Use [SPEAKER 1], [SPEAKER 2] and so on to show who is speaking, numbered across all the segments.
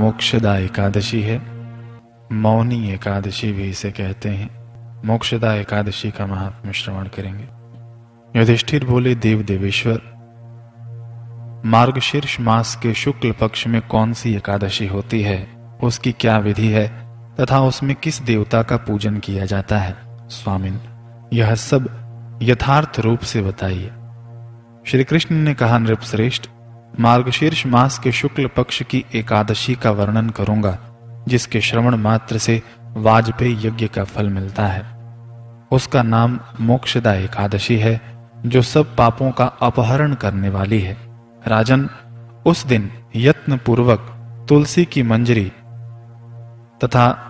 [SPEAKER 1] मोक्षदा एकादशी है। मौनी एकादशी भी इसे कहते हैं। मोक्षदा एकादशी का महात्म श्रवण करेंगे। युधिष्ठिर बोले, देव देवेश्वर, मार्गशीर्ष मास के शुक्ल पक्ष में कौन सी एकादशी होती है? उसकी क्या विधि है? तथा उसमें किस देवता का पूजन किया जाता है? स्वामिन, यह सब यथार्थ रूप से बताइए। श्री कृष्ण ने कहा, नृपश्रेष्ठ मार्गशीर्ष मास के शुक्ल पक्ष की एकादशी का वर्णन करूँगा, जिसके श्रवण मात्र से वाजपेयी यज्ञ का फल मिलता है। उसका नाम मोक्षदा एकादशी है, जो सब पापों का अपहरण करने वाली है। राजन, उस दिन यत्न पूर्वक तुलसी की मंजरी तथा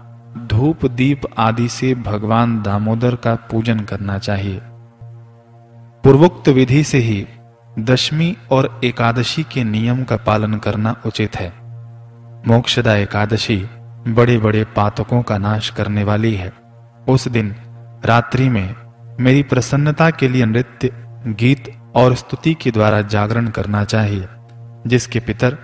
[SPEAKER 1] धूप दीप आदि से भगवान दामोदर का पूजन करना चाहिए। पूर्वोक्त विधि से ही दशमी और एकादशी के नियम का पालन करना उचित है। मोक्षदा एकादशी बड़े बड़े पातकों का नाश करने वाली है। उस दिन, रात्रि में, मेरी प्रसन्नता के लिए नृत्य, गीत और स्तुति के द्वारा जागरण करना चाहिए, जिसके पितर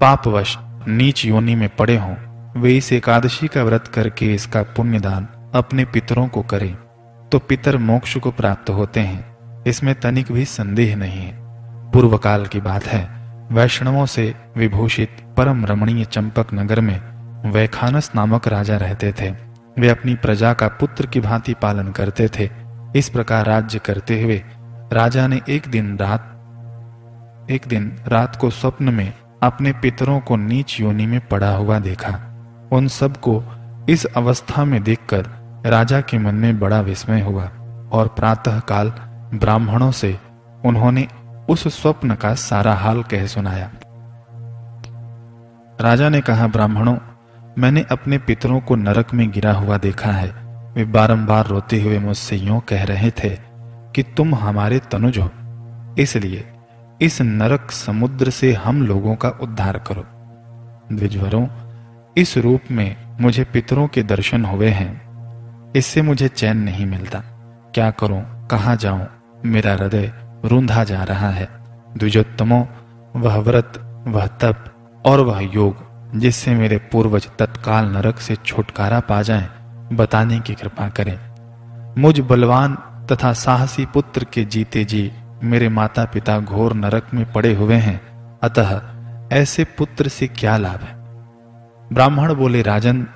[SPEAKER 1] पापवश नीच योनि में पड़े हों। वे इस एकादशी का व्रत करके इसका पुण्यदान अपने पितरों को करें तो पितर मोक्ष को प्राप्त होते हैं। इसमें तनिक भी संदेह नहीं है। पूर्व काल की बात है। वैष्णवों से विभूषित परम रमणीय चंपक नगर में वैखानस नामक राजा रहते थे। वे अपनी प्रजा का पुत्र की भांति पालन करते थे। इस प्रकार राज्य करते हुए राजा ने एक दिन रात, एक दिन रात को स्वप्न में अपने पितरों को नीच योनि में पड़ा हुआ देखा। उन सबको इस अवस्था में देखकर राजा के मन में बड़ा विस्मय हुआ और प्रातः काल ब्राह्मणों से उन्होंने उस स्वप्न का सारा हाल कह सुनाया। राजा ने कहा, ब्राह्मणों, मैंने अपने पितरों को नरक में गिरा हुआ देखा है। वे बारंबार रोते हुए मुझसे यूँ कह रहे थे कि तुम हमारे तनुज हो। इसलिए इस नरक समुद्र से हम लोगों का उद्धार करो। द्विजवरों, इस रूप में मुझे पितरों के दर्शन हुए हैं। इससे मुझे चैन नहीं मिलता। क्या करूँ? कहाँ जाऊँ? मेरा हृदय रूंधा जा रहा है। द्विजोत्तमो, वह व्रत, वह तप और वह योग, जिससे मेरे पूर्वज तत्काल नरक से छुटकारा पा जाए, बताने की कृपा करें। मुझ बलवान तथा साहसी पुत्र के जीते जी मेरे माता पिता घोर नरक में पड़े हुए हैं। अतः ऐसे पुत्र से क्या लाभ है? ब्राह्मण बोले, राजन,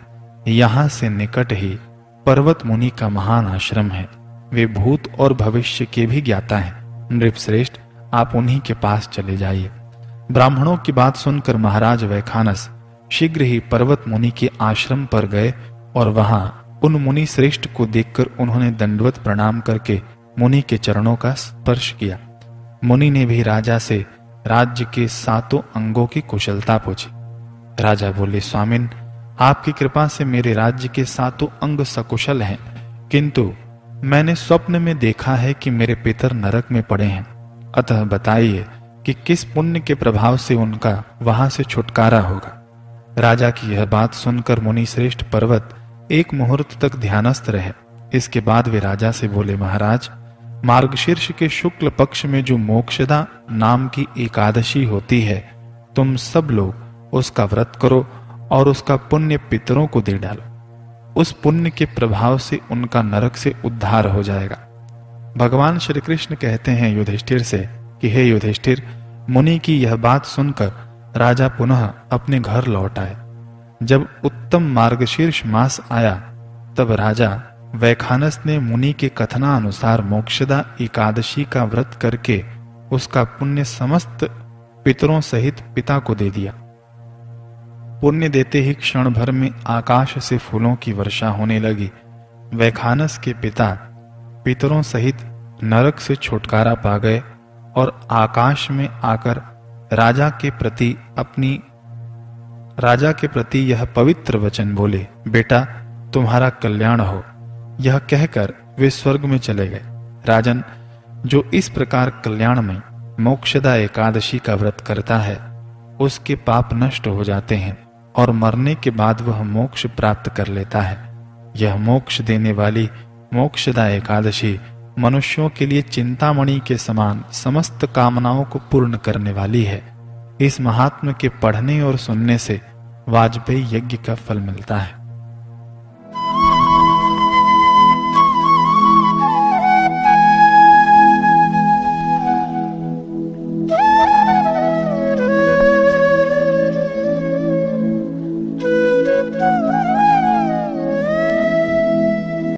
[SPEAKER 1] यहाँ से निकट ही पर्वत मुनि का महान आश्रम है। वे भूत और भविष्य के भी ज्ञाता हैं। नृपश्रेष्ठ, आप उन्हीं के पास चले जाइए। ब्राह्मणों की बात सुनकर महाराज वैखानस शीघ्र ही पर्वत मुनि के आश्रम पर गए और वहाँ उन मुनि श्रेष्ठ को देखकर उन्होंने दंडवत प्रणाम करके मुनि के चरणों का स्पर्श किया। मुनि ने भी राजा से राज्य के सातों अंगों की कुशलता पूछी। राजा बोले, स्वामिन, आपकी कृपा से मेरे राज्य के सातों अंग सकुशल हैं, किंतु मैंने स्वप्न में देखा है कि मेरे पितर नरक में पड़े हैं। अतः बताइए कि किस पुण्य के प्रभाव से उनका वहाँ से छुटकारा होगा। राजा की यह बात सुनकर मुनि श्रेष्ठ पर्वत एक मुहूर्त तक ध्यानस्थ रहे। इसके बाद वे राजा से बोले, महाराज, मार्गशीर्ष के शुक्ल पक्ष में जो मोक्षदा नाम की एकादशी होती है, तुम सब लोग उसका व्रत करो और उसका पुण्य पितरों को दे डालो। उस पुण्य के प्रभाव से उनका नरक से उद्धार हो जाएगा। भगवान श्री कृष्ण कहते हैं युधिष्ठिर से कि, हे युधिष्ठिर, मुनि की यह बात सुनकर राजा पुनः अपने घर लौट आए। जब उत्तम मार्गशीर्ष मास आया, तब राजा वैखानस ने मुनि के कथना अनुसार मोक्षदा एकादशी का व्रत करके उसका पुण्य समस्त पितरों सहित पिता को दे दिया। पुण्य देते ही क्षण भर में आकाश से फूलों की वर्षा होने लगी। वैखानस के पिता पितरों सहित नरक से छुटकारा पा गए और आकाश में आकर राजा के प्रति अपनी, राजा के प्रति यह पवित्र वचन बोले, बेटा, तुम्हारा कल्याण हो। यह कहकर वे स्वर्ग में चले गए। राजन, जो इस प्रकार कल्याण में मोक्षदा एकादशी का व्रत करता है, उसके पाप नष्ट हो जाते हैं। और मरने के बाद वह मोक्ष प्राप्त कर लेता है। यह मोक्ष देने वाली मोक्षदा एकादशी मनुष्यों के लिए चिंतामणि के समान समस्त कामनाओं को पूर्ण करने वाली है। इस महात्म के पढ़ने और सुनने से वाजपेयी यज्ञ का फल मिलता है।